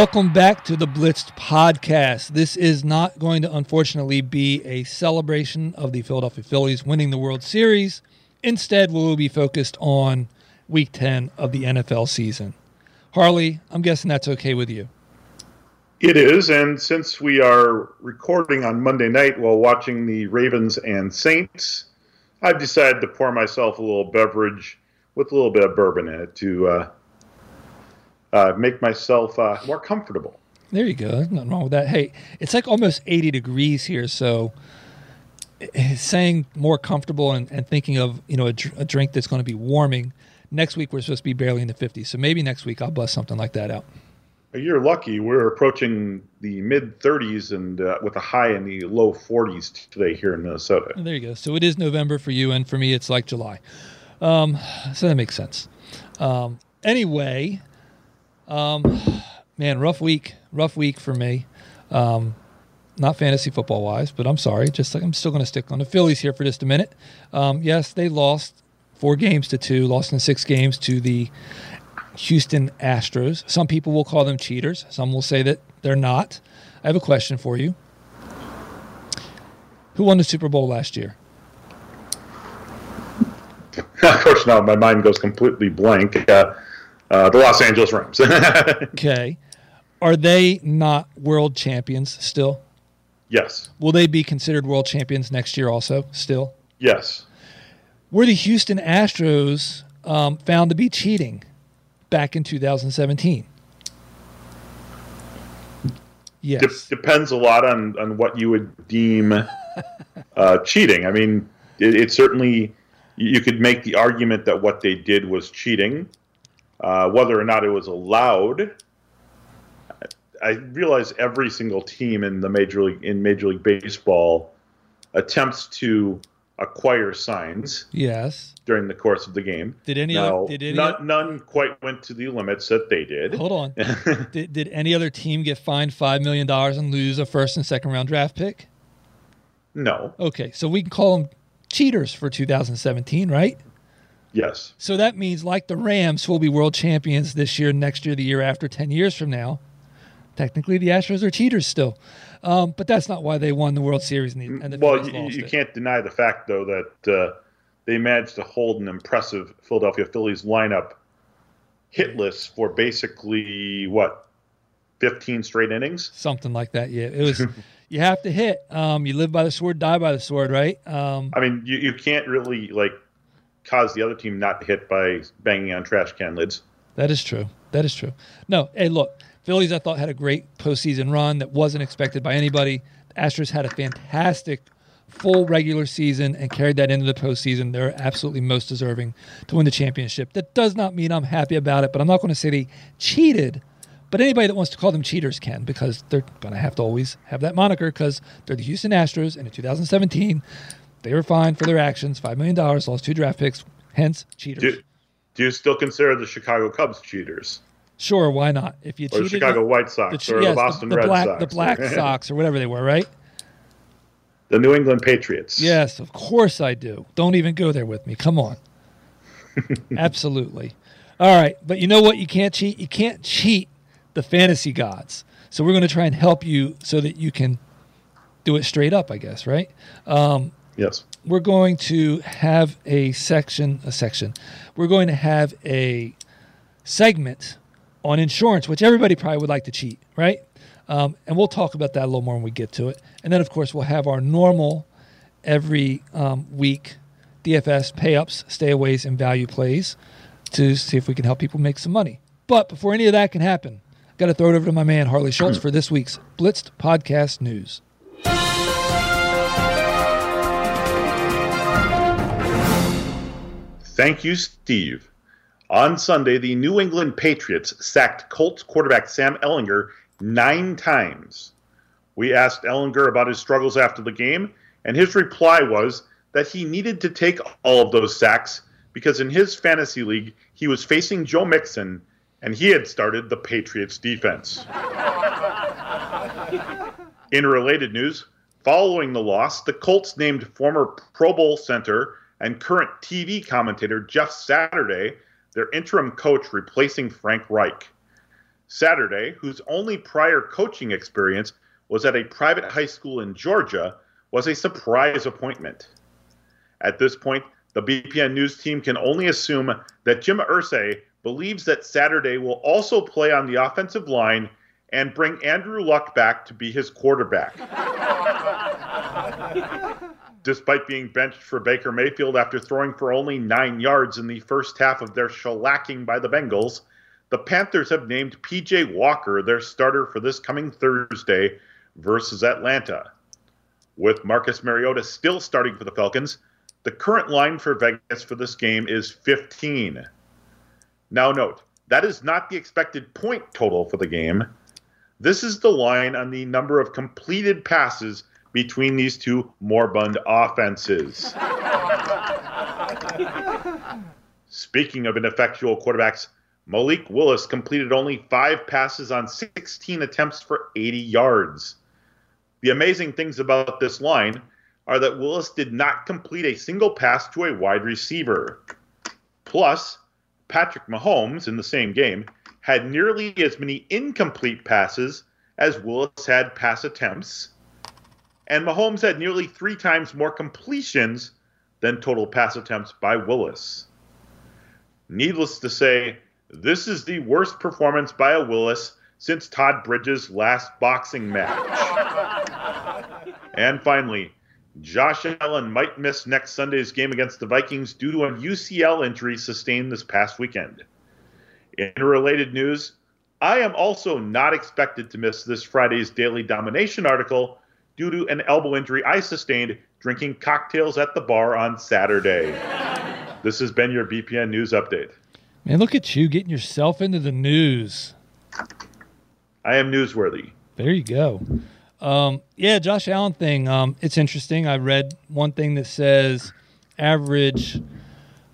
Welcome back to the Blitzed podcast. This is not going to unfortunately be a celebration of the Philadelphia Phillies winning the World Series. Instead, we will be focused on week 10 of the NFL season. Harley, I'm guessing that's okay with you. It is, and since we are recording on Monday night while watching the Ravens and Saints, I've decided to pour myself a little beverage with a little bit of bourbon in it to uh, uh, make myself uh, more comfortable. There you go. There's nothing wrong with that. Hey, it's like almost 80 degrees here, so eh, saying more comfortable and, and thinking of you know a, dr- a drink that's going to be warming. Next week we're supposed to be barely in the 50s, so maybe next week I'll bust something like that out. You're lucky. We're approaching the mid 30s and uh, with a high in the low 40s today here in Minnesota. There you go. So it is November for you, and for me it's like July. Um, so that makes sense. Um, anyway, um, man, rough week, rough week for me. Um, not fantasy football wise, but I'm sorry. Just like I'm still going to stick on the Phillies here for just a minute. Um, yes, they lost four games to two, lost in six games to the Houston Astros. Some people will call them cheaters. Some will say that they're not. I have a question for you. Who won the Super Bowl last year? of course, not. my mind goes completely blank. Uh, uh, the Los Angeles Rams. okay. Are they not world champions still? Yes. Will they be considered world champions next year also still? Yes. Were the Houston Astros um, found to be cheating back in 2017? Yes. De- depends a lot on, on what you would deem uh, cheating. I mean, it, it, certainly, you could make the argument that what they did was cheating. Uh, whether or not it was allowed, I realize every single team in the major league in Major League Baseball attempts to acquire signs. Yes. During the course of the game. Did any? Now, other, did any? None, none quite went to the limits that they did. Hold on. did, did any other team get fined five million dollars and lose a first and second round draft pick? No. Okay, so we can call them cheaters for 2017, right? Yes. So that means, like the Rams, who will be world champions this year, next year, the year after, 10 years from now, technically the Astros are cheaters still. Um, but that's not why they won the World Series. And the, and the well, you, you can't deny the fact, though, that uh, they managed to hold an impressive Philadelphia Phillies lineup hitless for basically, what, 15 straight innings? Something like that, yeah. It was. you have to hit. Um, you live by the sword, die by the sword, right? Um, I mean, you, you can't really, like, cause the other team not to hit by banging on trash can lids. That is true. That is true. No, hey, look, Phillies I thought had a great postseason run that wasn't expected by anybody. The Astros had a fantastic full regular season and carried that into the postseason. They're absolutely most deserving to win the championship. That does not mean I'm happy about it, but I'm not going to say they cheated. But anybody that wants to call them cheaters can because they're going to have to always have that moniker because they're the Houston Astros. And in 2017, they were fined for their actions, $5 million, lost two draft picks, hence cheaters. Do, do you still consider the Chicago Cubs cheaters? Sure, why not? If you or cheated, the Chicago White Sox the, or yes, the Boston the, the Red Black, Sox, the Black Sox or whatever they were, right? The New England Patriots. Yes, of course I do. Don't even go there with me. Come on. Absolutely. All right, but you know what? You can't cheat. You can't cheat the fantasy gods. So we're going to try and help you so that you can do it straight up, I guess, right? Um, yes. We're going to have a section, a section. We're going to have a segment on insurance, which everybody probably would like to cheat, right? Um, and we'll talk about that a little more when we get to it. And then, of course, we'll have our normal every um, week DFS pay ups, stayaways, and value plays to see if we can help people make some money. But before any of that can happen, I've got to throw it over to my man, Harley Schultz, for this week's Blitzed Podcast News. Thank you, Steve. On Sunday, the New England Patriots sacked Colts quarterback Sam Ehlinger nine times. We asked Ehlinger about his struggles after the game, and his reply was that he needed to take all of those sacks because in his fantasy league, he was facing Joe Mixon and he had started the Patriots defense. in related news, following the loss, the Colts named former Pro Bowl center and current TV commentator Jeff Saturday their interim coach, replacing Frank Reich. Saturday, whose only prior coaching experience was at a private high school in Georgia, was a surprise appointment. At this point, the BPN News team can only assume that Jim Irsay believes that Saturday will also play on the offensive line and bring Andrew Luck back to be his quarterback. Despite being benched for Baker Mayfield after throwing for only nine yards in the first half of their shellacking by the Bengals, the Panthers have named PJ Walker their starter for this coming Thursday versus Atlanta. With Marcus Mariota still starting for the Falcons, the current line for Vegas for this game is 15. Now, note, that is not the expected point total for the game. This is the line on the number of completed passes between these two moribund offenses. Speaking of ineffectual quarterbacks, Malik Willis completed only five passes on 16 attempts for 80 yards. The amazing things about this line are that Willis did not complete a single pass to a wide receiver. Plus, Patrick Mahomes in the same game had nearly as many incomplete passes as Willis had pass attempts, and Mahomes had nearly three times more completions than total pass attempts by Willis. Needless to say, this is the worst performance by a Willis since Todd Bridges' last boxing match. and finally, Josh Allen might miss next Sunday's game against the Vikings due to a UCL injury sustained this past weekend. In related news, I am also not expected to miss this Friday's Daily Domination article due to an elbow injury I sustained drinking cocktails at the bar on Saturday. this has been your BPN News Update. Man, look at you getting yourself into the news. I am newsworthy. There you go. Um, yeah, Josh Allen thing. Um, it's interesting. I read one thing that says average,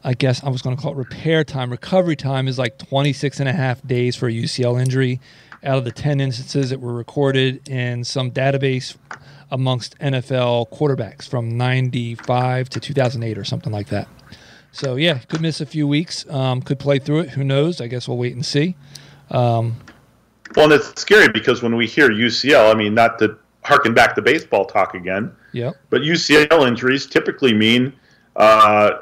I guess I was going to call it repair time, recovery time is like 26 and a half days for a UCL injury out of the 10 instances that were recorded in some database amongst NFL quarterbacks from 95 to 2008 or something like that. So, yeah, could miss a few weeks, um, could play through it. Who knows? I guess we'll wait and see. Um, well, and it's scary because when we hear UCL, I mean, not to harken back to baseball talk again, yeah, but UCL injuries typically mean uh,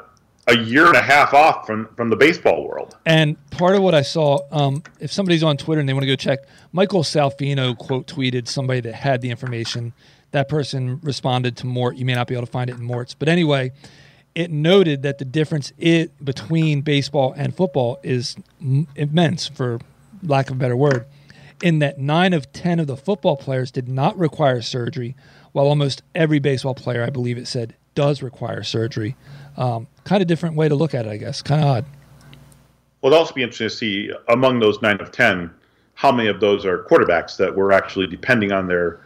a year and a half off from, from the baseball world. And part of what I saw, um, if somebody's on Twitter and they want to go check, Michael Salfino quote tweeted somebody that had the information. That person responded to Mort. You may not be able to find it in Mort's, but anyway, it noted that the difference it between baseball and football is immense, for lack of a better word in that nine of 10 of the football players did not require surgery, while almost every baseball player, I believe it said, does require surgery. Um, kind of different way to look at it, I guess. Kind of odd. Well, it'll also be interesting to see among those nine of 10, how many of those are quarterbacks that were actually depending on their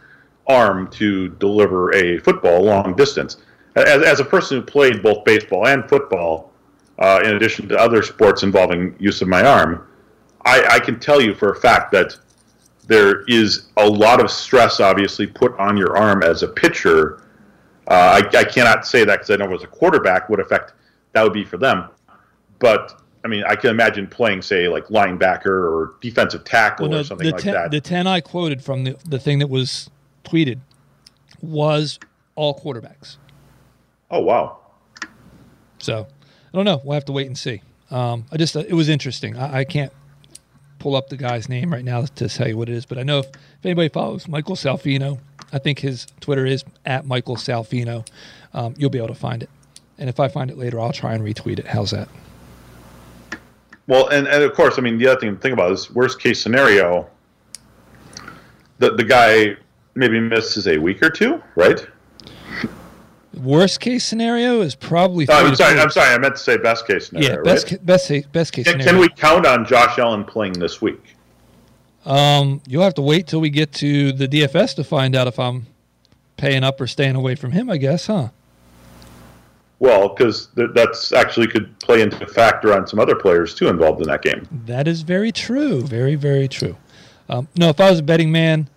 arm to deliver a football long distance. As, as a person who played both baseball and football, uh, in addition to other sports involving use of my arm, I, I can tell you for a fact that there is a lot of stress, obviously, put on your arm as a pitcher. Uh, I, I, cannot say that because I know as a quarterback would effect that would be for them. But I mean, I can imagine playing, say, like linebacker or defensive tackle well, no, or something the like ten, that. The ten I quoted from the the thing that was tweeted was all quarterbacks. Oh wow! So I don't know. We'll have to wait and see. Um, I just it was interesting. I, I can't pull up the guy's name right now to tell you what it is, but I know if, if anybody follows Michael Salfino, I think his Twitter is at Michael Salfino. Um, you'll be able to find it. And if I find it later, I'll try and retweet it. How's that? Well, and, and of course, I mean, the other thing to think about is worst case scenario, the, the guy maybe misses a week or two, right? Worst case scenario is probably. No, I'm sorry. I'm sorry. I meant to say best case scenario. Yeah, best right? ca- best best case Can, scenario. can we count on Josh Allen playing this week? Um, you'll have to wait till we get to the DFS to find out if I'm paying up or staying away from him. I guess, huh? Well, because th- that's actually could play into factor on some other players too involved in that game. That is very true. Very, very true. Um, no, if I was a betting man,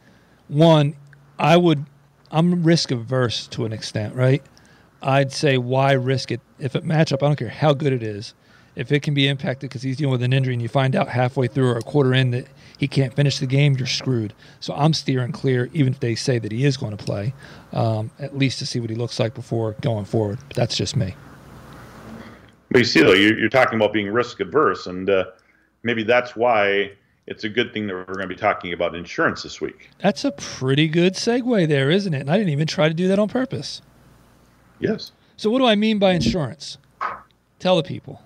one, I would. I'm risk averse to an extent, right? I'd say why risk it if it matchup. I don't care how good it is. If it can be impacted because he's dealing with an injury, and you find out halfway through or a quarter in that he can't finish the game, you're screwed. So I'm steering clear, even if they say that he is going to play, um, at least to see what he looks like before going forward. But that's just me. But you see, though, you're, you're talking about being risk adverse, and uh, maybe that's why it's a good thing that we're going to be talking about insurance this week. That's a pretty good segue there, isn't it? And I didn't even try to do that on purpose. Yes. So, what do I mean by insurance? Tell the people.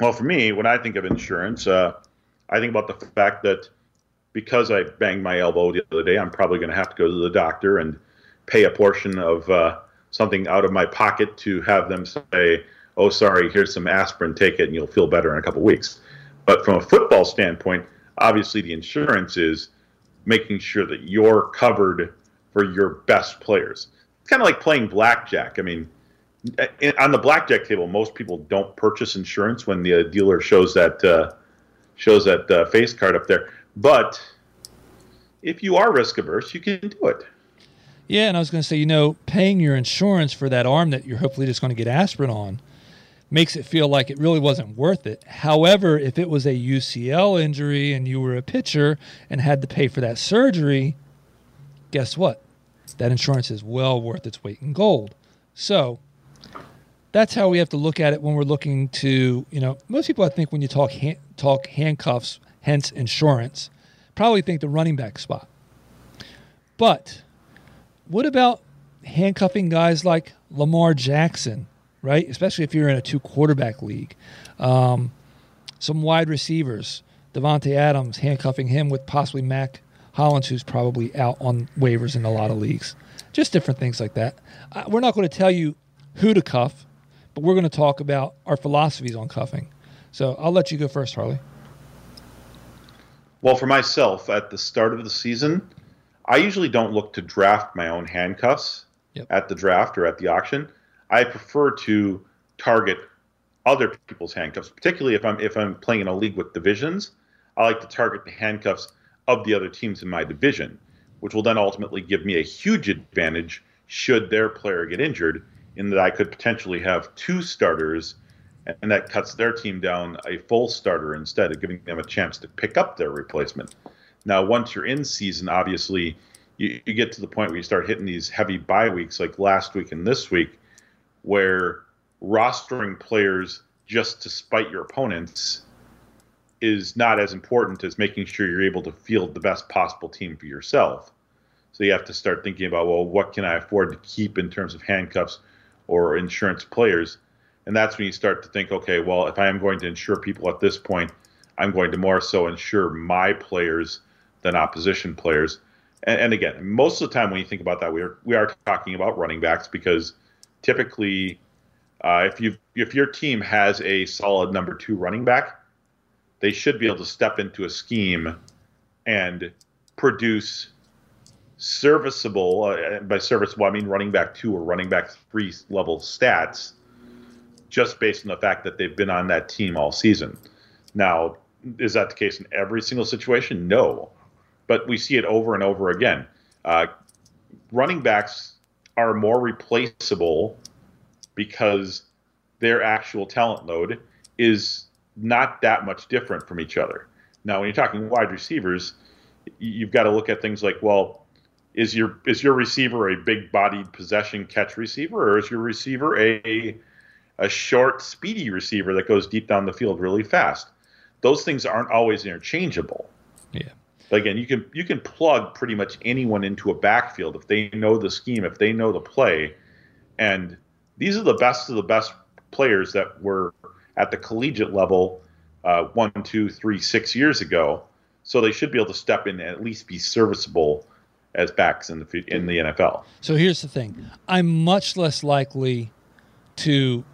Well, for me, when I think of insurance, uh, I think about the fact that because I banged my elbow the other day, I'm probably going to have to go to the doctor and pay a portion of uh, something out of my pocket to have them say, "Oh, sorry, here's some aspirin. Take it, and you'll feel better in a couple weeks." But from a football standpoint, obviously the insurance is making sure that you're covered for your best players. It's kind of like playing blackjack. I mean, on the blackjack table, most people don't purchase insurance when the uh, dealer shows that uh, shows that uh, face card up there. But if you are risk averse, you can do it. Yeah, and I was going to say, you know, paying your insurance for that arm that you're hopefully just going to get aspirin on makes it feel like it really wasn't worth it. However, if it was a UCL injury and you were a pitcher and had to pay for that surgery, guess what? That insurance is well worth its weight in gold. So that's how we have to look at it when we're looking to, you know, most people I think when you talk han- talk handcuffs, hence insurance, probably think the running back spot. But what about handcuffing guys like Lamar Jackson, right? Especially if you're in a two quarterback league. Um, some wide receivers, Davante Adams, handcuffing him with possibly Mack Hollins, who's probably out on waivers in a lot of leagues. Just different things like that. Uh, we're not going to tell you who to cuff, but we're going to talk about our philosophies on cuffing. So I'll let you go first, Harley. Well, for myself, at the start of the season, I usually don't look to draft my own handcuffs Yep. at the draft or at the auction. I prefer to target other people's handcuffs, particularly if I'm if I'm playing in a league with divisions. I like to target the handcuffs of the other teams in my division, which will then ultimately give me a huge advantage should their player get injured, in that I could potentially have two starters, and that cuts their team down a full starter instead of giving them a chance to pick up their replacement. Now, once you're in season, obviously, you, you get to the point where you start hitting these heavy bye weeks, like last week and this week, where rostering players just to spite your opponents is not as important as making sure you're able to field the best possible team for yourself. So you have to start thinking about, well, what can I afford to keep in terms of handcuffs or insurance players? And that's when you start to think, okay, well, if I am going to insure people at this point, I'm going to more so insure my players than opposition players. And, and again, most of the time when you think about that, we are we are talking about running backs because typically, uh, if you if your team has a solid number two running back, they should be able to step into a scheme and produce serviceable. Uh, by serviceable, I mean running back two or running back three level stats, just based on the fact that they've been on that team all season. Now, is that the case in every single situation? No, but we see it over and over again. Uh, running backs are more replaceable because their actual talent load is not that much different from each other. Now, when you're talking wide receivers, you've got to look at things like, well, is your is your receiver a big-bodied possession catch receiver, or is your receiver a a short, speedy receiver that goes deep down the field really fast. Those things aren't always interchangeable. Yeah. But again, you can you can plug pretty much anyone into a backfield if they know the scheme, if they know the play, and these are the best of the best players that were at the collegiate level uh, one, two, three, six years ago. So they should be able to step in and at least be serviceable as backs in the in the NFL. So here's the thing: I'm much less likely to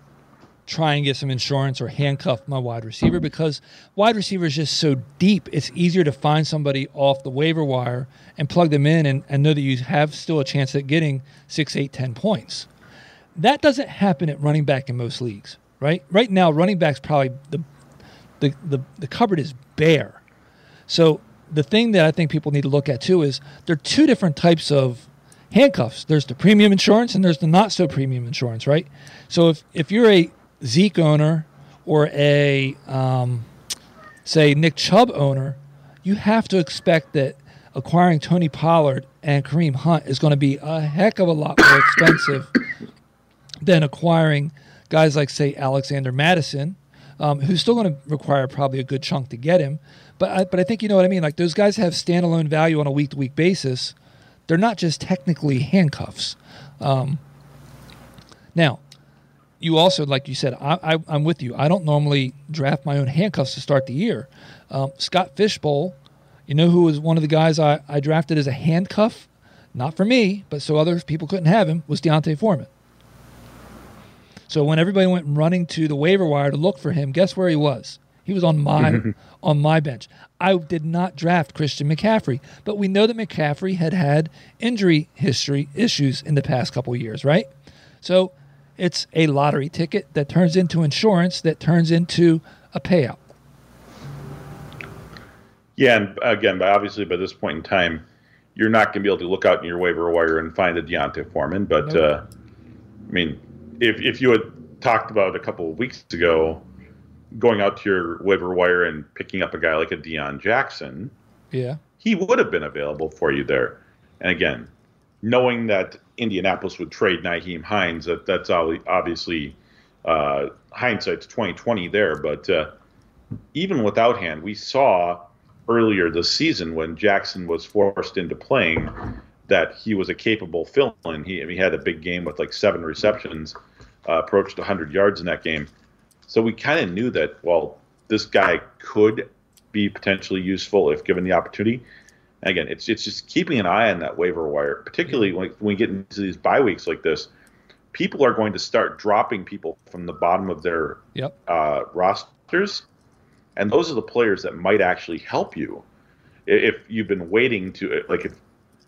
try and get some insurance or handcuff my wide receiver because wide receiver is just so deep. It's easier to find somebody off the waiver wire and plug them in and, and know that you have still a chance at getting six, eight, ten points. That doesn't happen at running back in most leagues, right? Right now, running back's probably the the, the, the cupboard is bare. So the thing that I think people need to look at too is there are two different types of handcuffs. There's the premium insurance and there's the not so premium insurance, right? So if, if you're a Zeke owner or a um, say Nick Chubb owner, you have to expect that acquiring Tony Pollard and Kareem Hunt is going to be a heck of a lot more expensive than acquiring guys like say Alexander Mattison, um, who's still going to require probably a good chunk to get him. But I, but I think you know what I mean. Like those guys have standalone value on a week to week basis. They're not just technically handcuffs. Um, now, you also, like you said, I, am with you. I don't normally draft my own handcuffs to start the year. Um, Scott Fish Bowl, you know who was one of the guys I, I drafted as a handcuff? Not for me, but so other people couldn't have him, was D'Onta Foreman. So when everybody went running to the waiver wire to look for him, guess where he was? He was on my on my bench. I did not draft Christian McCaffrey, but we know that McCaffrey had had injury history issues in the past couple years, right? So it's a lottery ticket that turns into insurance that turns into a payout. Yeah, and again, by obviously by this point in time, you're not going to be able to look out in your waiver wire and find a D'Onta Foreman. But nope. uh, I mean, if if you had talked about a couple of weeks ago, going out to your waiver wire and picking up a guy like a Deon Jackson, yeah, he would have been available for you there. And again, knowing that Indianapolis would trade Nyheim Hines, that that's obviously uh, hindsight's twenty twenty there. But uh, even without hand, we saw earlier this season when Jackson was forced into playing that he was a capable fill-in. He, he had a big game with like seven receptions, uh, approached 100 yards in that game. So we kind of knew that well, this guy could be potentially useful if given the opportunity again, it's it's just keeping an eye on that waiver wire, particularly when, when we get into these bye weeks like this. People are going to start dropping people from the bottom of their yep. uh, rosters, and those are the players that might actually help you if you've been waiting to like if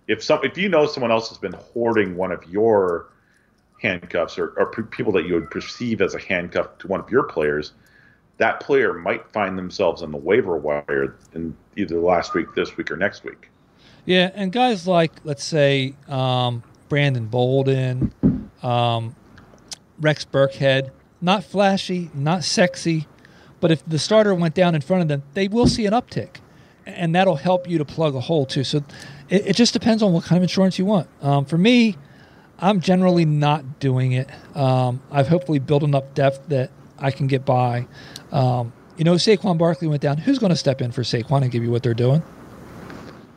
if some if you know someone else has been hoarding one of your handcuffs or, or people that you would perceive as a handcuff to one of your players that player might find themselves on the waiver wire in either last week, this week, or next week. Yeah, and guys like let's say um, Brandon Bolden, um, Rex Burkhead, not flashy, not sexy, but if the starter went down in front of them, they will see an uptick, and that'll help you to plug a hole too. So it, it just depends on what kind of insurance you want. Um, for me, I'm generally not doing it. Um, I've hopefully built enough depth that I can get by. Um, you know, Saquon Barkley went down. Who's going to step in for Saquon and give you what they're doing?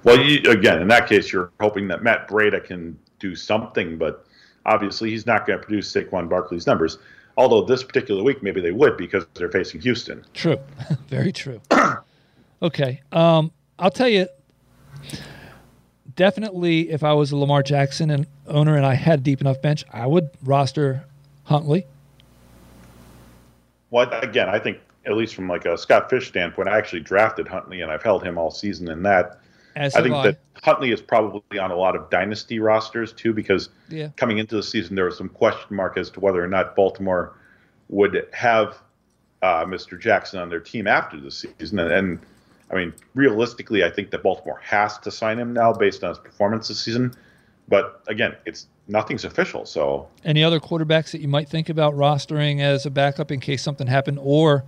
Well, you, again, in that case, you're hoping that Matt Breida can do something, but obviously he's not going to produce Saquon Barkley's numbers. Although this particular week, maybe they would because they're facing Houston. True, very true. okay, um, I'll tell you. Definitely, if I was a Lamar Jackson and owner and I had a deep enough bench, I would roster Huntley. Well, again, I think at least from like a Scott Fish standpoint, I actually drafted Huntley and I've held him all season in that. As I think I. that Huntley is probably on a lot of dynasty rosters too, because yeah. coming into the season there was some question mark as to whether or not Baltimore would have uh, Mr. Jackson on their team after the season. And, and, I mean, realistically, I think that Baltimore has to sign him now based on his performance this season. But again, it's nothing's official. So, any other quarterbacks that you might think about rostering as a backup in case something happened, or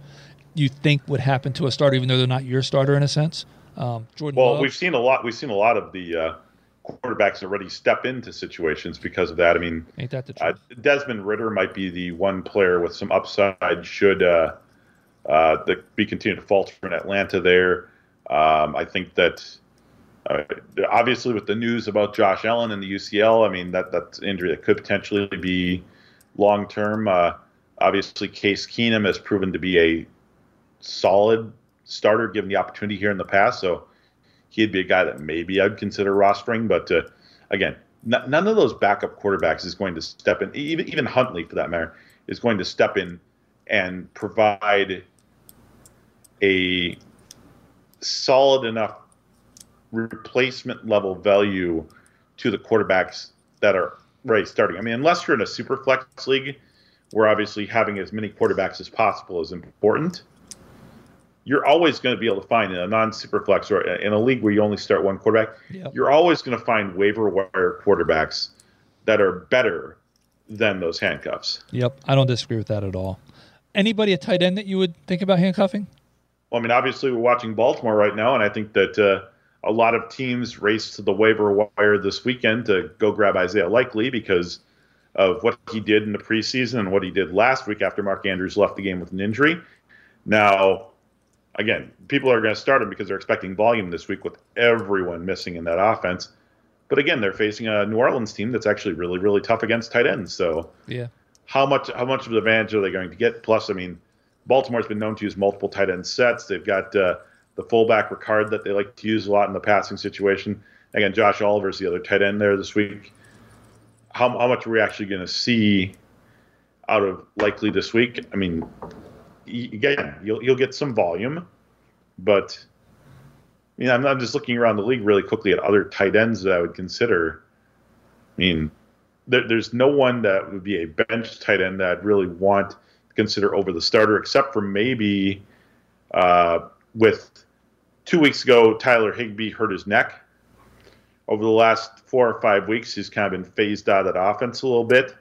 you think would happen to a starter, even though they're not your starter in a sense? Um, Jordan. Well, Love. we've seen a lot. We've seen a lot of the uh, quarterbacks already step into situations because of that. I mean, Ain't that the uh, truth? Desmond Ridder might be the one player with some upside should uh, uh, the, be continued to falter in Atlanta there. Um, I think that uh, obviously with the news about Josh Allen and the UCL, I mean that that's injury that could potentially be long term. Uh, obviously, Case Keenum has proven to be a solid starter given the opportunity here in the past, so he'd be a guy that maybe I'd consider rostering. But uh, again, n- none of those backup quarterbacks is going to step in. Even even Huntley, for that matter, is going to step in and provide a solid enough replacement level value to the quarterbacks that are right starting. I mean, unless you're in a super flex league, where obviously having as many quarterbacks as possible is important, you're always going to be able to find in a non super flex or in a league where you only start one quarterback, Yep. you're always going to find waiver wire quarterbacks that are better than those handcuffs. Yep, I don't disagree with that at all. Anybody at tight end that you would think about handcuffing? Well, I mean, obviously, we're watching Baltimore right now, and I think that uh, a lot of teams race to the waiver wire this weekend to go grab Isaiah Likely because of what he did in the preseason and what he did last week after Mark Andrews left the game with an injury. Now, again, people are going to start him because they're expecting volume this week with everyone missing in that offense. But again, they're facing a New Orleans team that's actually really, really tough against tight ends. So, Yeah. how much how much of an advantage are they going to get? Plus, I mean, Baltimore's been known to use multiple tight end sets. They've got uh, the fullback Ricard that they like to use a lot in the passing situation. Again, Josh Oliver's the other tight end there this week. How, how much are we actually going to see out of likely this week? I mean, again, you'll you'll get some volume, but I'm, I'm just looking around the league really quickly at other tight ends that I would consider. I mean, there, there's no one that would be a bench tight end that I'd really want consider over the starter, except for maybe uh, with two weeks ago, Tyler Higbee hurt his neck. Over the last four or five weeks, he's kind of been phased out of that offense a little bit.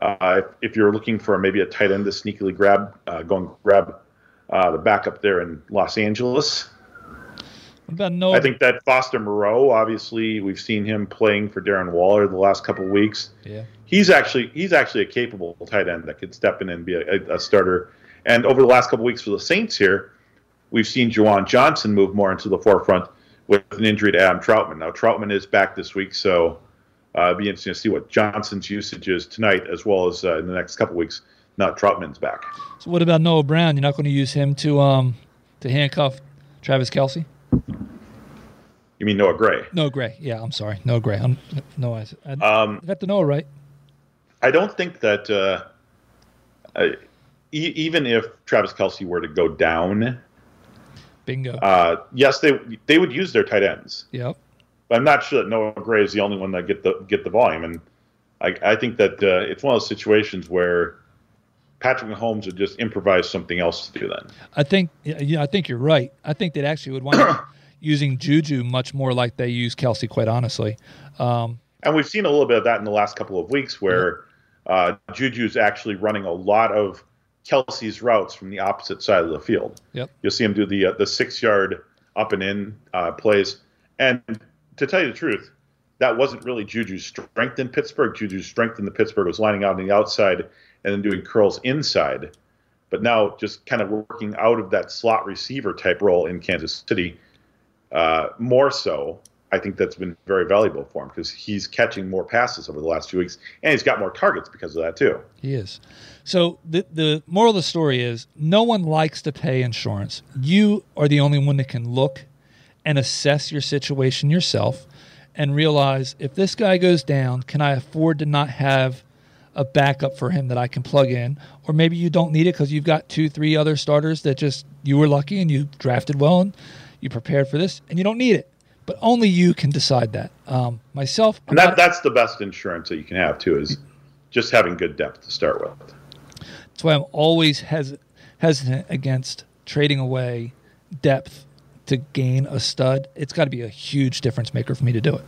Uh, if, if you're looking for maybe a tight end to sneakily grab, uh, go and grab uh, the backup there in Los Angeles. What about Noah? I think that Foster Moreau, obviously, we've seen him playing for Darren Waller the last couple of weeks. yeah. He's actually he's actually a capable tight end that could step in and be a, a starter. And over the last couple weeks for the Saints here, we've seen Juwan Johnson move more into the forefront with an injury to Adam Trautman. Now Trautman is back this week, so uh, it'll be interesting to see what Johnson's usage is tonight, as well as uh, in the next couple weeks. Not Trautman's back. So what about Noah Brown? You're not going to use him to um to handcuff Travis Kelce? You mean Noah Gray? Noah Gray. Yeah, I'm sorry. Noah Gray. I'm no. I, I Um, got the Noah right. I don't think that uh, uh, e- even if Travis Kelce were to go down, Bingo. uh, yes, they they would use their tight ends. yep. But I'm not sure that Noah Gray is the only one that get the get the volume, and I, I think that uh, it's one of those situations where Patrick Mahomes would just improvise something else to do. Then I think yeah, I think you're right. I think they actually would wind up using Juju much more like they use Kelce. Quite honestly, um, and we've seen a little bit of that in the last couple of weeks, where uh, Juju's actually running a lot of Kelce's routes from the opposite side of the field. Yep. You'll see him do the uh, the six yard up and in uh, plays. And to tell you the truth, that wasn't really Juju's strength in Pittsburgh. Juju's strength in the Pittsburgh was lining out on the outside and then doing curls inside. But now just kind of working out of that slot receiver type role in Kansas City, uh, more so. I think that's been very valuable for him because he's catching more passes over the last few weeks, and he's got more targets because of that too. he is. So the the moral of the story is no one likes to pay insurance. You are the only one that can look and assess your situation yourself and realize if this guy goes down, can I afford to not have a backup for him that I can plug in? Or maybe you don't need it because you've got two, three other starters that just you were lucky and you drafted well and you prepared for this and you don't need it. But only you can decide that. Um, myself, And that that's the best insurance that you can have too is just having good depth to start with. That's why I'm always hes- hesitant against trading away depth to gain a stud. It's got to be a huge difference maker for me to do it,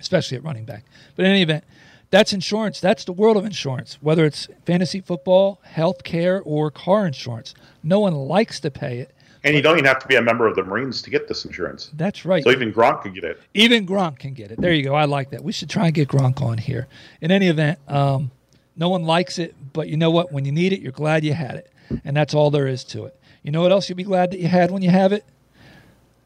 especially at running back. But in any event, that's insurance. That's the world of insurance, whether it's fantasy football, health care, or car insurance. No one likes to pay it. And you don't even have to be a member of the Marines to get this insurance. That's right. So even Gronk can get it. Even Gronk can get it. There you go. I like that. We should try and get Gronk on here. In any event, um, no one likes it, but you know what? When you need it, you're glad you had it. And that's all there is to it. You know what else you'll be glad that you had when you have it?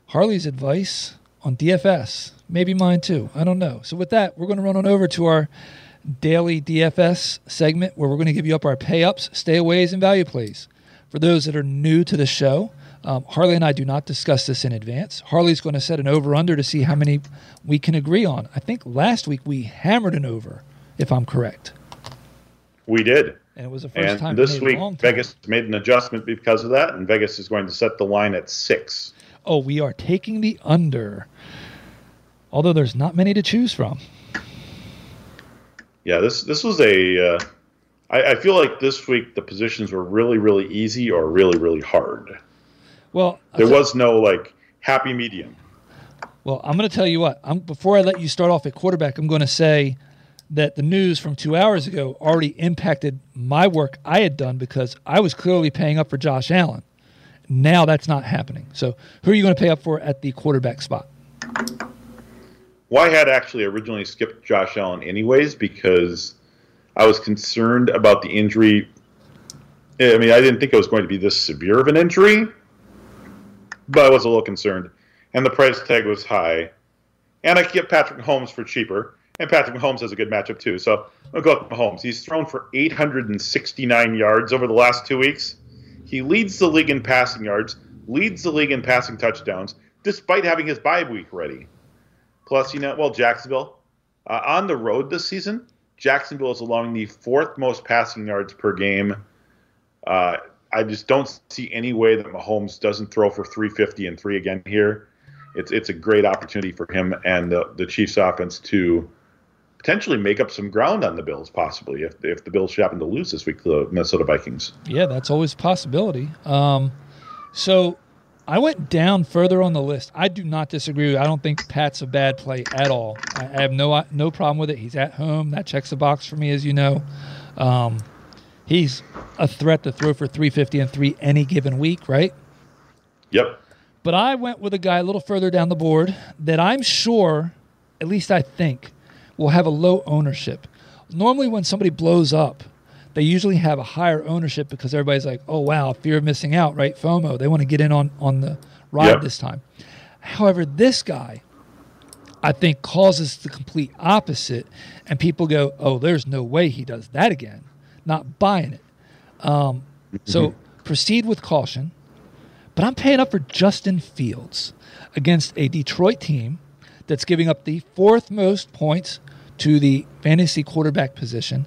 Harley's advice on DFS. Maybe mine too. I don't know. So with that, we're going to run on over to our daily DFS segment where we're going to give you up our pay ups, stay aways, and value plays. For those that are new to the show, um, Harley and I do not discuss this in advance. Harley's going to set an over under to see how many we can agree on. I think last week we hammered an over, if I'm correct. We did. And it was the first And time. this week, time. Vegas made an adjustment because of that, and Vegas is going to set the line at six. Oh, we are taking the under. Although there's not many to choose from. Yeah, this this was a. Uh, I, I feel like this week the positions were really really easy or really really hard. Well, There was no like happy medium. Well, I'm going to tell you what. I'm, before I let you start off at quarterback, I'm going to say that the news from two hours ago already impacted my work I had done because I was clearly paying up for Josh Allen. Now that's not happening. So, who are you going to pay up for at the quarterback spot? Well, I had actually originally skipped Josh Allen anyways because I was concerned about the injury. I mean, I didn't think it was going to be this severe of an injury, but I was a little concerned. And the price tag was high. And I could get Patrick Mahomes for cheaper. And Patrick Mahomes has a good matchup too. So I'll go with Mahomes. He's thrown for 869 yards over the last two weeks. He leads the league in passing yards, leads the league in passing touchdowns, despite having his bye week ready. Plus, you know, well, Jacksonville uh, on the road this season, Jacksonville is allowing the fourth most passing yards per game. Uh, I just don't see any way that Mahomes doesn't throw for 350 and three again here. It's it's a great opportunity for him and the, the Chiefs offense to potentially make up some ground on the Bills, possibly if if the Bills should happen to lose this week, to the Minnesota Vikings. Yeah, that's always a possibility. Um, so I went down further on the list. I do not disagree. I don't think Pat's a bad play at all. I I have no no problem with it. He's at home. That checks the box for me, as you know. Um, he's a threat to throw for 350 and three any given week, right? Yep. But I went with a guy a little further down the board that I'm sure, at least I think, will have a low ownership. Normally, when somebody blows up, they usually have a higher ownership because everybody's like, "Oh wow, fear of missing out, right? FOMO. They want to get in on on the ride Yep. this time." However, this guy, I think, causes the complete opposite, and people go, "Oh, there's no way he does that again." Not buying it. Um, so proceed with caution. But I'm paying up for Justin Fields against a Detroit team that's giving up the fourth most points to the fantasy quarterback position.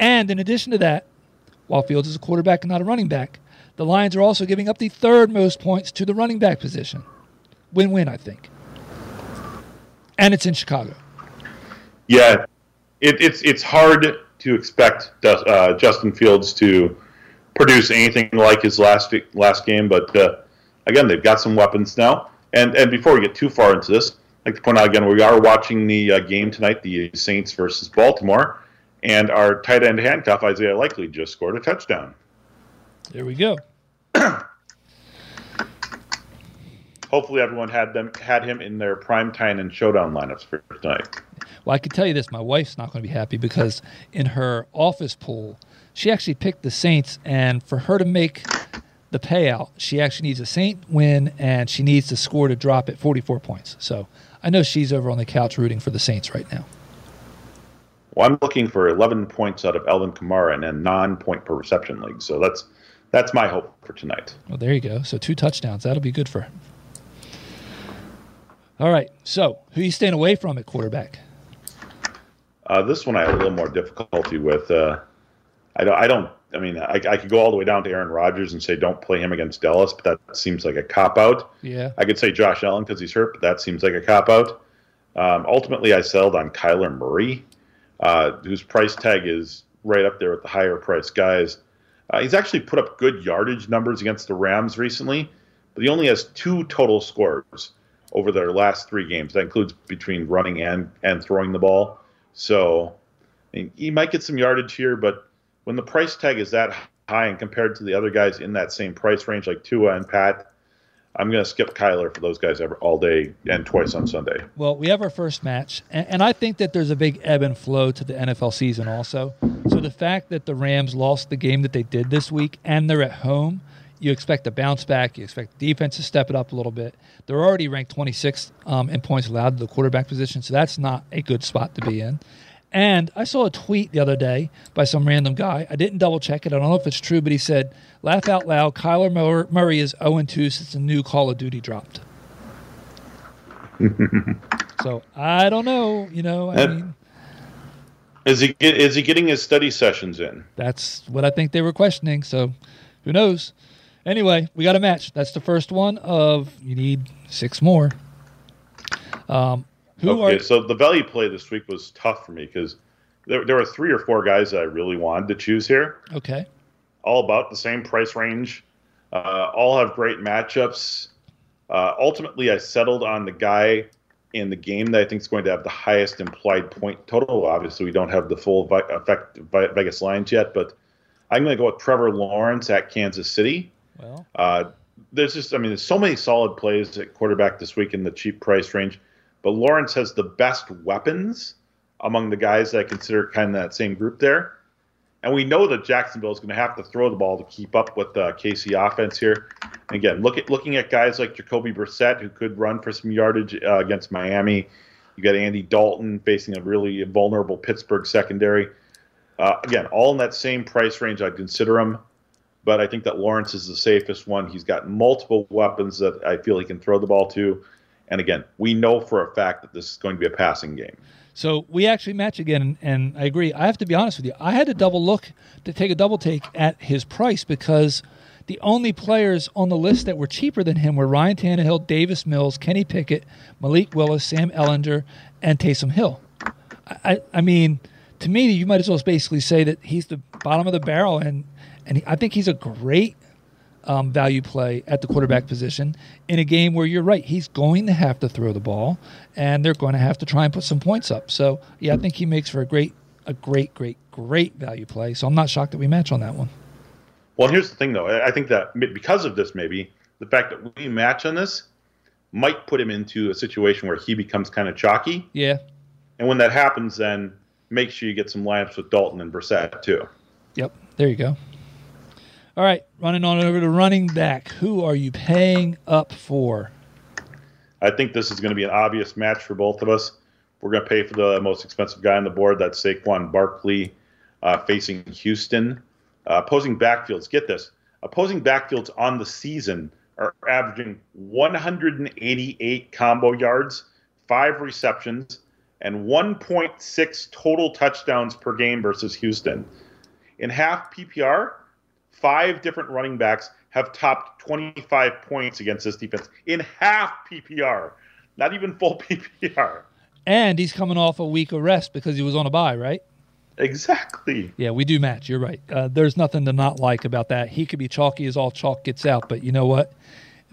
And in addition to that, while Fields is a quarterback and not a running back, the Lions are also giving up the third most points to the running back position. Win win, I think. And it's in Chicago. Yeah, it, it's it's hard to expect uh, Justin Fields to produce anything like his last last game, but uh, again, they've got some weapons now. And and before we get too far into this, I'd like to point out again, we are watching the uh, game tonight, the Saints versus Baltimore, and our tight end handcuff Isaiah Likely just scored a touchdown. There we go. Hopefully, everyone had them had him in their prime time and showdown lineups for tonight. Well, I can tell you this: my wife's not going to be happy because in her office pool, she actually picked the Saints, and for her to make the payout, she actually needs a Saint win, and she needs the score to drop at 44 points. So I know she's over on the couch rooting for the Saints right now. Well, I'm looking for 11 points out of Alvin Kamara in a non-point per reception league, so that's that's my hope for tonight. Well, there you go. So two touchdowns. That'll be good for her. All right. So who are you staying away from at quarterback? Uh, this one I have a little more difficulty with. Uh, I don't. I don't. I mean, I, I could go all the way down to Aaron Rodgers and say don't play him against Dallas, but that seems like a cop out. Yeah. I could say Josh Allen because he's hurt, but that seems like a cop out. Um, ultimately, I settled on Kyler Murray, uh, whose price tag is right up there with the higher price guys. Uh, he's actually put up good yardage numbers against the Rams recently, but he only has two total scores over their last three games. That includes between running and and throwing the ball. So I mean, he might get some yardage here, but when the price tag is that high and compared to the other guys in that same price range, like Tua and Pat, I'm going to skip Kyler for those guys ever, all day and twice on Sunday. Well, we have our first match, and, and, I think that there's a big ebb and flow to the NFL season also. So the fact that the Rams lost the game that they did this week and they're at home, you expect a bounce back. You expect the defense to step it up a little bit. They're already ranked 26th um, in points allowed to the quarterback position, so that's not a good spot to be in. And I saw a tweet the other day by some random guy. I didn't double check it. I don't know if it's true, but he said, laugh out loud, Kyler Murray is 0 2 since the new Call of Duty dropped. so I don't know. You know, I mean. Is he is he getting his study sessions in? That's what I think they were questioning. So, who knows? Anyway, we got a match. That's the first one of you need six more. Um, who okay, are... so the value play this week was tough for me because there, there were three or four guys that I really wanted to choose here. Okay. All about the same price range. Uh, all have great matchups. Uh, ultimately, I settled on the guy in the game that I think is going to have the highest implied point total. Obviously, we don't have the full effect Vegas lines yet, but I'm going to go with Trevor Lawrence at Kansas City. Well, uh, there's just, I mean, there's so many solid plays at quarterback this week in the cheap price range. But Lawrence has the best weapons among the guys that I consider kind of that same group there. And we know that Jacksonville is going to have to throw the ball to keep up with the KC offense here. And again, look at looking at guys like Jacoby Brissett who could run for some yardage uh, against Miami. You got Andy Dalton facing a really vulnerable Pittsburgh secondary. Uh, again, all in that same price range. I'd consider him, but I think that Lawrence is the safest one. He's got multiple weapons that I feel he can throw the ball to. And again, we know for a fact that this is going to be a passing game. So we actually match again, and I agree. I have to be honest with you. I had to double look to take a double take at his price because the only players on the list that were cheaper than him were Ryan Tannehill, Davis Mills, Kenny Pickett, Malik Willis, Sam Ehlinger, and Taysom Hill. I, I mean, to me, you might as well basically say that he's the bottom of the barrel, and and I think he's a great um, value play at the quarterback position in a game where you're right, he's going to have to throw the ball, and they're going to have to try and put some points up. So yeah, I think he makes for a great, a great, great, great value play. So I'm not shocked that we match on that one. Well, here's the thing, though. I think that because of this, maybe the fact that we match on this might put him into a situation where he becomes kind of chalky. Yeah. And when that happens, then make sure you get some lineups with Dalton and Brissett too. Yep. There you go. All right, running on over to running back. Who are you paying up for? I think this is going to be an obvious match for both of us. We're going to pay for the most expensive guy on the board. That's Saquon Barkley uh, facing Houston. Uh, opposing backfields, get this. Opposing backfields on the season are averaging 188 combo yards, five receptions, and 1.6 total touchdowns per game versus Houston. In half PPR, five different running backs have topped 25 points against this defense in half PPR, not even full PPR. And he's coming off a week of rest because he was on a bye, right? Exactly. Yeah, we do match. You're right. Uh, there's nothing to not like about that. He could be chalky as all chalk gets out, but you know what?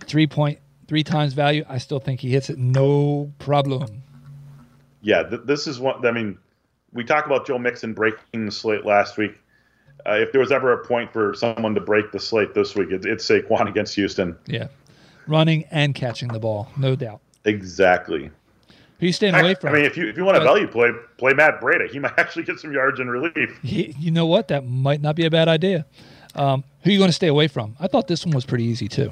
Three point three times value. I still think he hits it no problem. Yeah, th- this is what I mean. We talked about Joe Mixon breaking the slate last week uh, if there was ever a point for someone to break the slate this week, it, it's Saquon against Houston. Yeah, running and catching the ball, no doubt. Exactly. Who you staying away from? I mean, if you if you want to value play, play Matt Breida. He might actually get some yards in relief. He, you know what? That might not be a bad idea. Um, who are you going to stay away from? I thought this one was pretty easy too.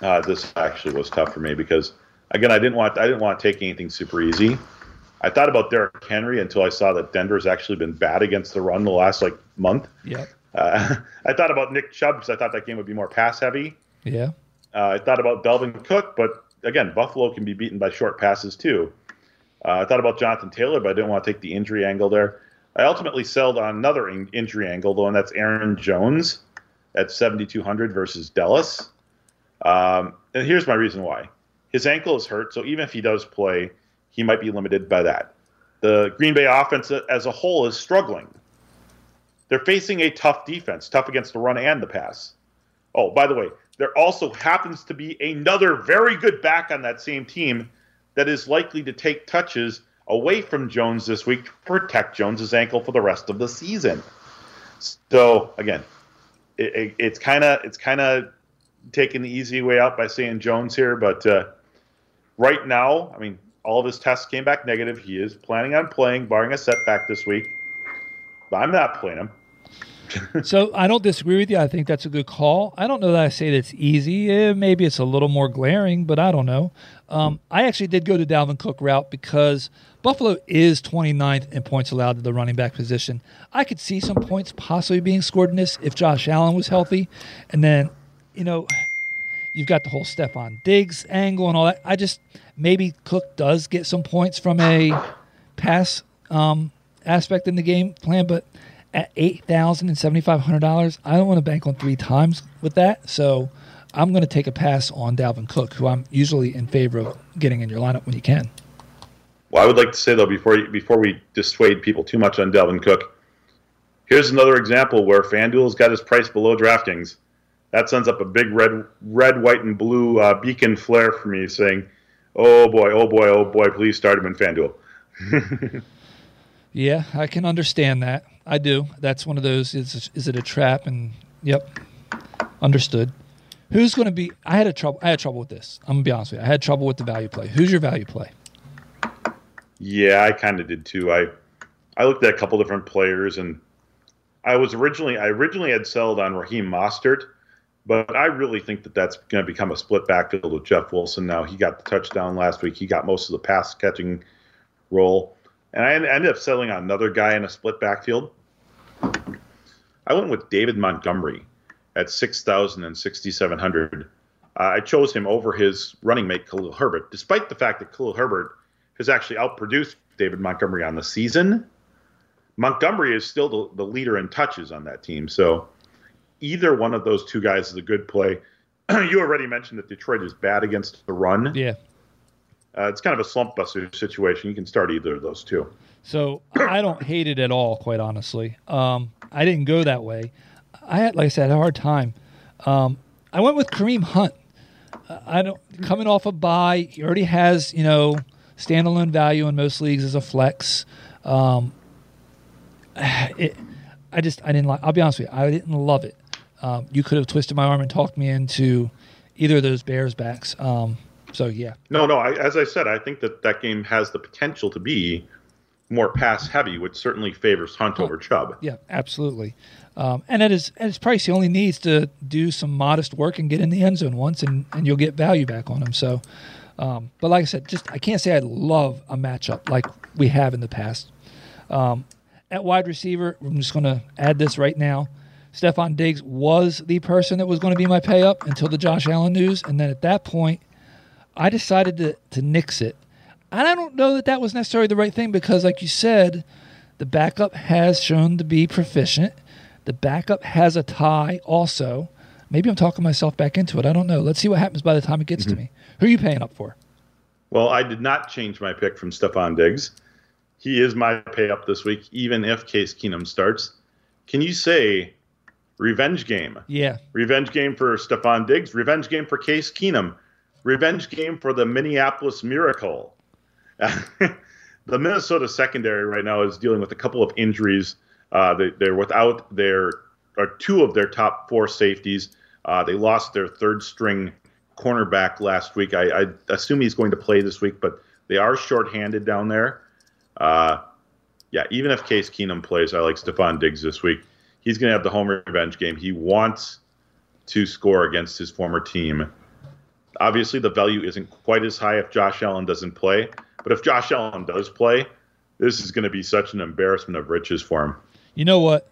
Uh, this actually was tough for me because again, I didn't want I didn't want to take anything super easy. I thought about Derrick Henry until I saw that Denver's actually been bad against the run the last like month. Yeah. Uh, I thought about Nick Chubb because I thought that game would be more pass heavy. Yeah. Uh, I thought about Dalvin Cook, but again, Buffalo can be beaten by short passes too. Uh, I thought about Jonathan Taylor, but I didn't want to take the injury angle there. I ultimately sold on another in- injury angle, though, and that's Aaron Jones at 7,200 versus Dallas. Um, and here's my reason why: his ankle is hurt, so even if he does play, he might be limited by that. The Green Bay offense as a whole is struggling. They're facing a tough defense, tough against the run and the pass. Oh, by the way, there also happens to be another very good back on that same team that is likely to take touches away from Jones this week to protect Jones's ankle for the rest of the season. So again, it, it, it's kind of it's kind of taking the easy way out by saying Jones here, but uh, right now, I mean, all of his tests came back negative. He is planning on playing, barring a setback this week. But I'm not playing him. So I don't disagree with you. I think that's a good call. I don't know that I say that's easy. Eh, maybe it's a little more glaring, but I don't know. Um, I actually did go to Dalvin Cook route because Buffalo is 29th in points allowed to the running back position. I could see some points possibly being scored in this if Josh Allen was healthy. And then, you know, you've got the whole Stefon Diggs angle and all that. I just maybe Cook does get some points from a pass um, aspect in the game plan, but at eight thousand and seventy five hundred dollars, I don't want to bank on three times with that. So I'm going to take a pass on Dalvin Cook, who I'm usually in favor of getting in your lineup when you can. Well, I would like to say though before before we dissuade people too much on Dalvin Cook, here's another example where FanDuel's got his price below DraftKings. That sends up a big red, red, white, and blue uh, beacon flare for me, saying, "Oh boy, oh boy, oh boy, please start him in FanDuel." yeah, I can understand that. I do. That's one of those. Is is it a trap? And yep, understood. Who's going to be? I had a trouble. I had trouble with this. I'm gonna be honest with you. I had trouble with the value play. Who's your value play? Yeah, I kind of did too. I I looked at a couple different players, and I was originally I originally had sold on Raheem Mostert, but I really think that that's going to become a split backfield with Jeff Wilson. Now he got the touchdown last week. He got most of the pass catching role. And I ended up settling on another guy in a split backfield. I went with David Montgomery at 6,000 and 6,700. Uh, I chose him over his running mate, Khalil Herbert, despite the fact that Khalil Herbert has actually outproduced David Montgomery on the season. Montgomery is still the, the leader in touches on that team. So either one of those two guys is a good play. you already mentioned that Detroit is bad against the run. Yeah. Uh, it's kind of a slump buster situation. You can start either of those two. So I don't hate it at all, quite honestly. Um, I didn't go that way. I had, like I said, a hard time. Um, I went with Kareem Hunt. I don't coming off a bye. He already has you know standalone value in most leagues as a flex. Um, it, I just I didn't like. I'll be honest with you. I didn't love it. Um, you could have twisted my arm and talked me into either of those Bears backs. So yeah. No, no. I, as I said, I think that that game has the potential to be more pass heavy, which certainly favors Hunt oh, over Chubb. Yeah, absolutely. Um, and at his at his price, he only needs to do some modest work and get in the end zone once, and, and you'll get value back on him. So, um, but like I said, just I can't say I love a matchup like we have in the past. Um, at wide receiver, I'm just going to add this right now. Stefon Diggs was the person that was going to be my pay up until the Josh Allen news, and then at that point, I decided to, to nix it. And I don't know that that was necessarily the right thing because, like you said, the backup has shown to be proficient. The backup has a tie also. Maybe I'm talking myself back into it. I don't know. Let's see what happens by the time it gets mm-hmm. to me. Who are you paying up for? Well, I did not change my pick from Stefon Diggs. He is my pay up this week, even if Case Keenum starts. Can you say revenge game? Yeah. Revenge game for Stefon Diggs, revenge game for Case Keenum revenge game for the Minneapolis Miracle. the Minnesota secondary right now is dealing with a couple of injuries. Uh, they, are without their or two of their top four safeties. Uh, they lost their third string cornerback last week. I, I, assume he's going to play this week, but they are shorthanded down there. Uh, yeah, even if Case Keenum plays, I like Stefon Diggs this week. He's going to have the home revenge game. He wants to score against his former team. Obviously, the value isn't quite as high if Josh Allen doesn't play. But if Josh Allen does play, this is going to be such an embarrassment of riches for him. You know what?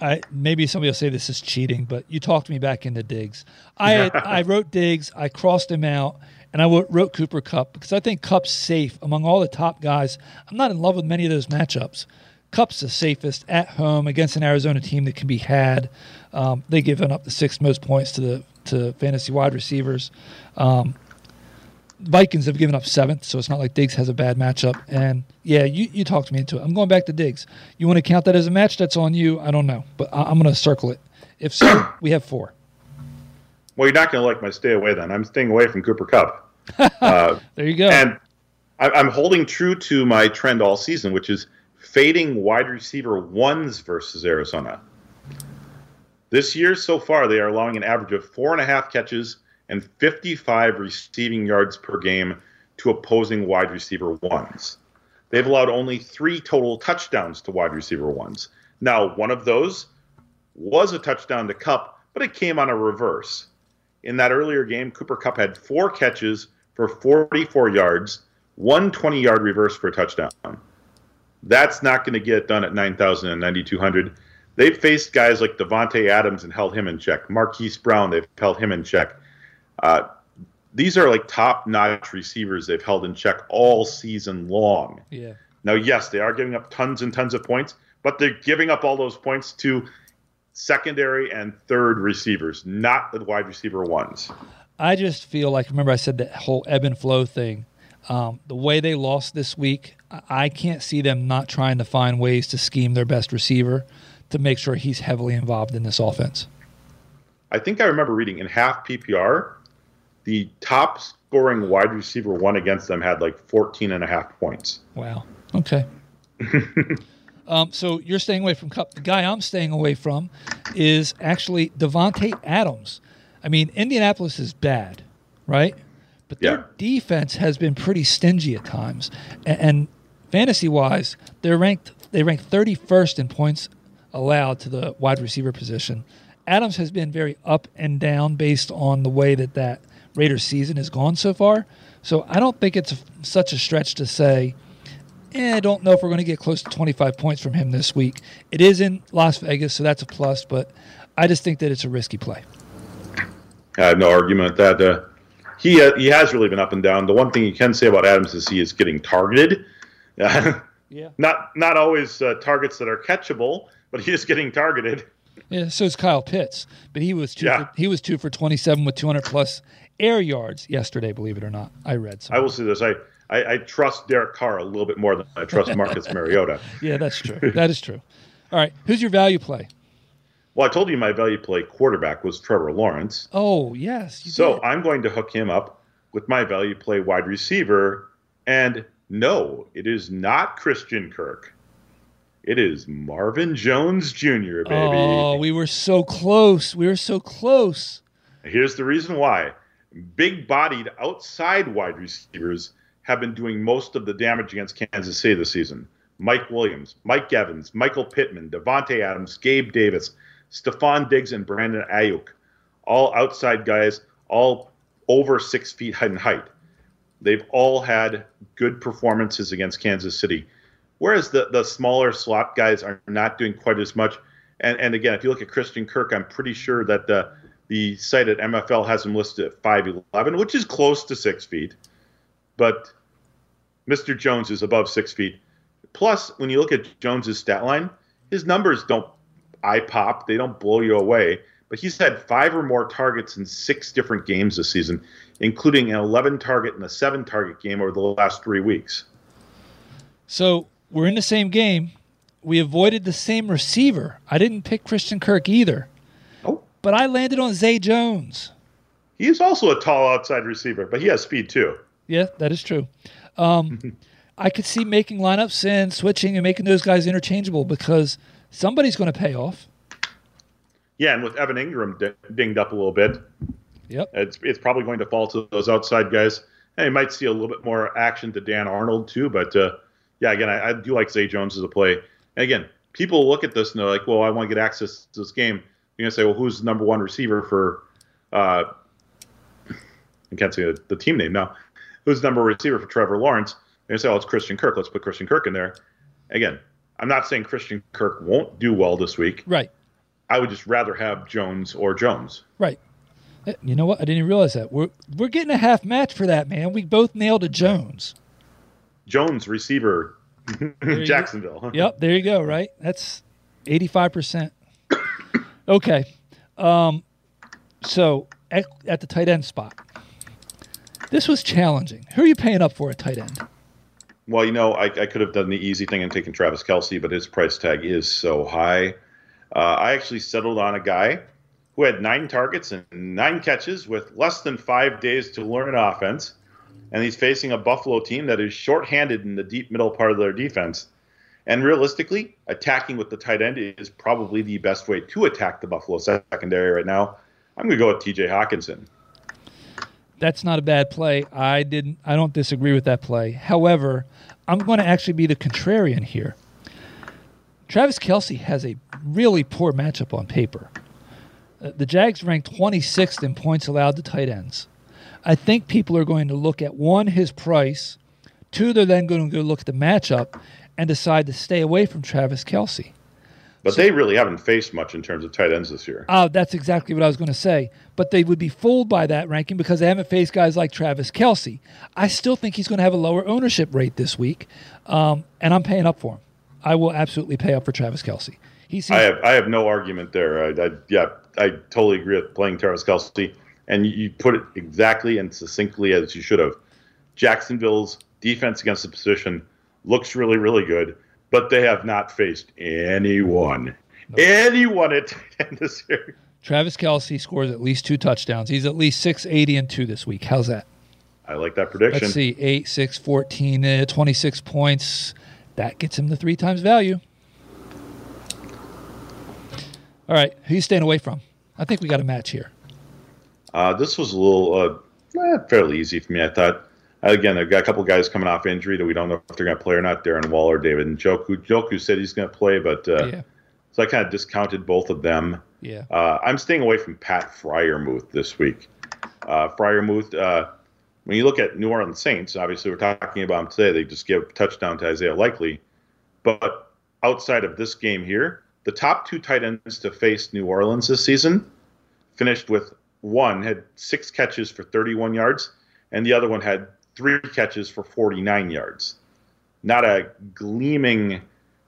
I maybe somebody will say this is cheating, but you talked me back into Diggs. I I wrote Diggs, I crossed him out, and I wrote Cooper Kupp because I think Kupp's safe among all the top guys. I'm not in love with many of those matchups. Kupp's the safest at home against an Arizona team that can be had. Um, they given up the sixth most points to the to fantasy wide receivers. Um, Vikings have given up seventh, so it's not like Diggs has a bad matchup. And yeah, you, you talked me into it. I'm going back to Diggs. You want to count that as a match? That's on you. I don't know, but I, am going to circle it. If so, we have four. Well, you're not going to like my stay away then. I'm staying away from Cooper Kupp. Uh, there you go. And I, I'm holding true to my trend all season, which is fading wide receiver ones versus Arizona. This year so far, they are allowing an average of four and a half catches and 55 receiving yards per game to opposing wide receiver ones. They've allowed only three total touchdowns to wide receiver ones. Now, one of those was a touchdown to Kupp, but it came on a reverse. In that earlier game, Cooper Kupp had four catches for 44 yards, one 20 yard reverse for a touchdown. That's not going to get done at 9,000 and 9,200. They've faced guys like Davante Adams and held him in check. Marquise Brown, they've held him in check. Uh, these are like top notch receivers they've held in check all season long. Yeah. Now, yes, they are giving up tons and tons of points, but they're giving up all those points to secondary and third receivers, not the wide receiver ones. I just feel like remember I said that whole ebb and flow thing. Um, the way they lost this week, I can't see them not trying to find ways to scheme their best receiver to make sure he's heavily involved in this offense. I think I remember reading in half PPR, the top scoring wide receiver one against them had like 14 and a half points. Wow. Okay. um, so you're staying away from Kupp. The guy I'm staying away from is actually Davante Adams. I mean, Indianapolis is bad, right? But their Yeah. defense has been pretty stingy at times. And, and fantasy wise, they're ranked they rank 31st in points allowed to the wide receiver position. Adams has been very up and down based on the way that that Raiders season has gone so far. So I don't think it's a, such a stretch to say, eh, I don't know if we're going to get close to 25 points from him this week. It is in Las Vegas, so that's a plus, but I just think that it's a risky play. I have no argument that uh, he uh, he has really been up and down. The one thing you can say about Adams is he is getting targeted. Yeah. not not always uh, targets that are catchable, but he is getting targeted. Yeah, so is Kyle Pitts, but he was two. Yeah. For, he was two for 27 with 200 plus air yards yesterday. Believe it or not, I read. I will say this: I, I, I trust Derek Carr a little bit more than I trust Marcus Mariota. Yeah, that's true. that is true. All right, who's your value play? Well, I told you my value play quarterback was Trevor Lawrence. Oh yes, you So did. I'm going to hook him up with my value play wide receiver. And no, it is not Christian Kirk. It is Marvin Jones Jr., baby. Oh, we were so close. We were so close. Here's the reason why big bodied outside wide receivers have been doing most of the damage against Kansas City this season. Mike Williams, Mike Evans, Michael Pittman, Davante Adams, Gabe Davis, Stefon Diggs, and Brandon Aiyuk. All outside guys, all over six feet in height. They've all had good performances against Kansas City. Whereas the, the smaller slot guys are not doing quite as much. And, and again, if you look at Christian Kirk, I'm pretty sure that the, the site at MFL has him listed at 5'11, which is close to six feet. But Mr. Jones is above six feet. Plus, when you look at Jones's stat line, his numbers don't eye pop, they don't blow you away. But he's had five or more targets in six different games this season, including an 11 target and a seven target game over the last three weeks. So we're in the same game. We avoided the same receiver. I didn't pick Christian Kirk either, Oh, but I landed on Zay Jones. he is also a tall outside receiver, but he has speed too. Yeah, that is true. Um, I could see making lineups and switching and making those guys interchangeable because somebody's going to pay off. Yeah, and with Evan Engram d- dinged up a little bit, Yep. it's it's probably going to fall to those outside guys. And you might see a little bit more action to Dan Arnold too, but uh, yeah, again, I, I do like Zay Jones as a play. And again, people look at this and they're like, "Well, I want to get access to this game." You're gonna say, "Well, who's the number one receiver for?" Uh, I can't say the, the team name now. Who's the number one receiver for Trevor Lawrence? And you say, "Oh, it's Christian Kirk. Let's put Christian Kirk in there." Again, I'm not saying Christian Kirk won't do well this week. Right. I would just rather have Jones or Jones. Right. Eh, You know what? I didn't even realize that. We're we're getting a half match for that, man. We both nailed a Jones. Jones receiver, Jacksonville. Yep, there you go, right? That's 85%. Okay. Um, so at, at the tight end spot, this was challenging. Who are you paying up for at tight end? Well, you know, I, I could have done the easy thing and taken Travis Kelce, but his price tag is so high. Uh, I actually settled on a guy who had nine targets and nine catches with less than five days to learn an offense. And he's facing a Buffalo team that is shorthanded in the deep middle part of their defense. And realistically, attacking with the tight end is probably the best way to attack the Buffalo secondary right now. I'm going to go with TJ Hockenson. That's not a bad play. I didn't. I don't disagree with that play. However, I'm going to actually be the contrarian here. Travis Kelce has a really poor matchup on paper. Uh, the Jags ranked 26th in points allowed to tight ends. I think people are going to look at one, his price, two, they're then going to go look at the matchup and decide to stay away from Travis Kelce. But they really haven't faced much in terms of tight ends this year. Oh, that's exactly what I was going to say. But they would be fooled by that ranking because they haven't faced guys like Travis Kelce. I still think he's going to have a lower ownership rate this week, um, and I'm paying up for him. I will absolutely pay up for Travis Kelce. He seems, I have I have no argument there. I, I, yeah, I totally agree with playing Travis Kelce, and you, put it exactly and succinctly as you should have. Jacksonville's defense against the position looks really, really good, but they have not faced anyone, anyone at tight end this year. Travis Kelce scores at least two touchdowns. He's at least 680 and two this week. How's that? I like that prediction. Let's see, 8, 6, 14, uh, 26 points. That gets him the three times value. All right, who you staying away from? I think we got a match here. Uh, this was a little uh, eh, fairly easy for me. I thought. Again, I've got a couple guys coming off injury that we don't know if they're going to play or not. Darren Waller, David Njoku. Joku said he's going to play, but uh, Yeah. so I kind of discounted both of them. Yeah. Uh, I'm staying away from Pat Freiermuth this week. Uh, Freiermuth, uh, when you look at New Orleans Saints, obviously we're talking about them today. They just give a touchdown to Isaiah Likely, but outside of this game here, the top two tight ends to face New Orleans this season finished with one had six catches for 31 yards, and the other one had three catches for 49 yards. Not a gleaming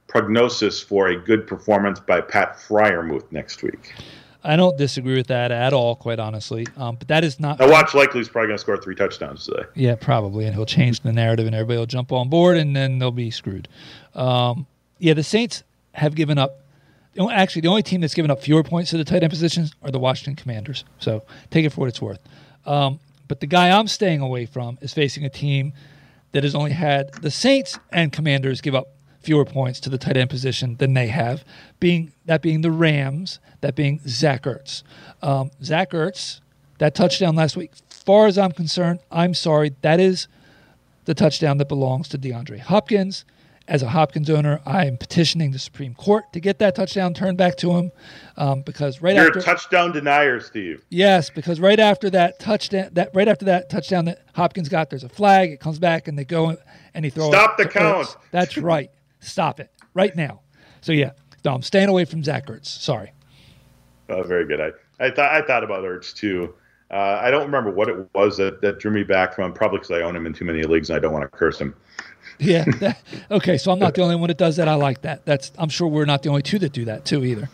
prognosis for a good performance by Pat Freiermuth next week. I don't disagree with that at all, quite honestly. Um, but that is not. Now, watch likely is probably going to score three touchdowns today. Yeah, probably, and he'll change the narrative, and everybody will jump on board, and then they'll be screwed. Um, yeah, the Saints have given up. Actually, the only team that's given up fewer points to the tight end positions are the Washington Commanders. So take it for what it's worth. Um, but the guy I'm staying away from is facing a team that has only had the Saints and Commanders give up fewer points to the tight end position than they have, being that being the Rams, that being Zach Ertz. Um, Zach Ertz, that touchdown last week. Far as I'm concerned, I'm sorry, that is the touchdown that belongs to DeAndre Hopkins. As a Hopkins owner, I am petitioning the Supreme Court to get that touchdown turned back to him um, because right You're after a touchdown denier, Steve. Yes, because right after that touchdown, that right after that touchdown that Hopkins got, there's a flag. It comes back, and they go and he throws. Stop the count. That's right. Stop it right now. So yeah, no, I'm staying away from Zach Ertz. Sorry. Oh, very good. I, I thought I thought about Ertz too. Uh, I don't remember what it was that, that drew me back from him. Probably because I own him in too many leagues and I don't want to curse him. Yeah. that- okay, so I'm not the only one that does that. I like that. That's. I'm sure we're not the only two that do that too either.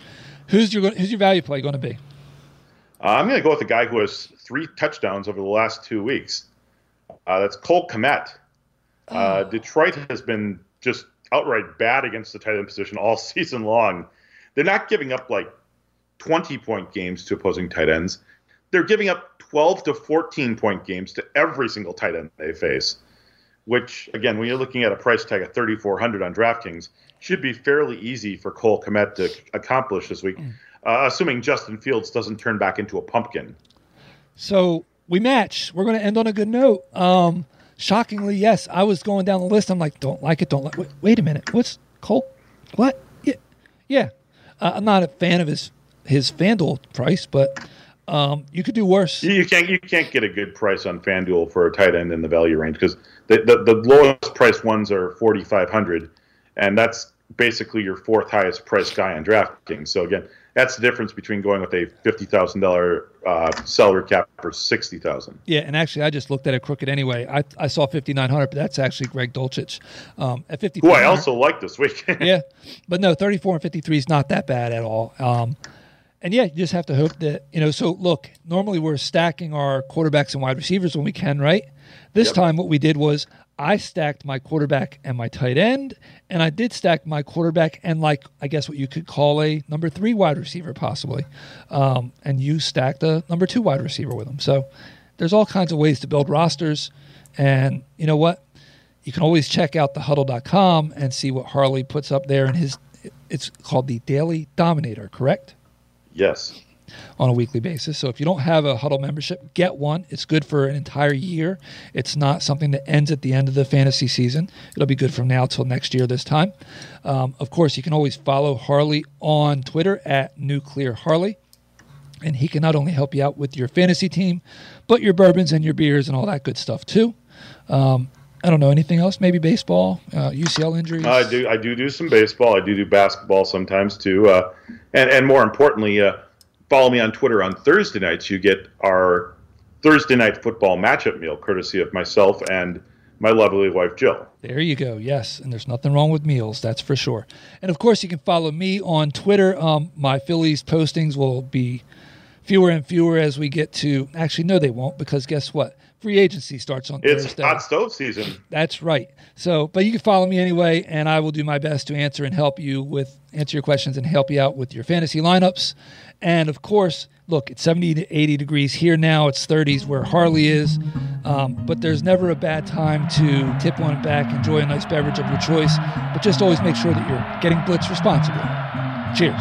Who's your Who's your value play going to be? Uh, I'm going to go with the guy who has three touchdowns over the last two weeks. Uh, that's Cole Kmet. Uh, Detroit has been just outright bad against the tight end position all season long. They're not giving up like 20 point games to opposing tight ends. They're giving up 12 to 14 point games to every single tight end they face, which, again, when you're looking at a price tag of 3400 on DraftKings, should be fairly easy for Cole Kmet to accomplish this week, uh, assuming Justin Fields doesn't turn back into a pumpkin. So we match. We're going to end on a good note. Um, shockingly, yes, I was going down the list. I'm like, don't like it, don't like. Wait, wait a minute, what's Cole? What? Yeah, yeah. Uh, I'm not a fan of his his FanDuel price, but um, you could do worse. You, can't you can't get a good price on FanDuel for a tight end in the value range because the, the the lowest priced ones are forty five hundred, and that's basically your fourth highest priced guy on DraftKings. So again, that's the difference between going with a fifty thousand dollar uh, salary cap for sixty thousand. Yeah, and actually, I just looked at it crooked anyway. I, I saw 5,900, but that's actually Greg Dulcich um, at 50. Who I also like this week. yeah, but no, 34 and 53 is not that bad at all. Um, and yeah, you just have to hope that you know. So look, normally we're stacking our quarterbacks and wide receivers when we can, right? This Yep. time, what we did was I stacked my quarterback and my tight end, and I did stack my quarterback and like I guess what you could call a number three wide receiver possibly, um, and you stacked a number two wide receiver with them. So there's all kinds of ways to build rosters, and you know what? you can always check out thehuddle.com and see what Harley puts up there in his. It's called the Daily Dominator, correct? Yes. On a weekly basis. So if you don't have a Huddle membership, get one. It's good for an entire year. It's not something that ends at the end of the fantasy season. It'll be good from now till next year this time. Um, of course, you can always follow Harley on Twitter at Nuclear Harley and he can not only help you out with your fantasy team, but your bourbons and your beers and all that good stuff too. Um, I don't know anything else. Maybe baseball, uh, UCL injuries. I do. I do do some baseball. I do do basketball sometimes too. Uh, and and more importantly, uh, follow me on Twitter on Thursday nights. You get our Thursday night football matchup meal, courtesy of myself and my lovely wife Jill. There you go. Yes, and there's nothing wrong with meals, that's for sure. And of course, you can follow me on Twitter. Um, my Phillies postings will be fewer and fewer as we get to. Actually, no, they won't because guess what? Free agency starts on It's Thursday. hot stove season. That's right. So, but you can follow me anyway, and I will do my best to answer and help you with answer your questions and help you out with your fantasy lineups. And of course, look, it's 70 to 80 degrees here now. It's 30s where Harley is, um, but there's never a bad time to tip one back, enjoy a nice beverage of your choice, but just always make sure that you're getting blitz responsibly. Cheers.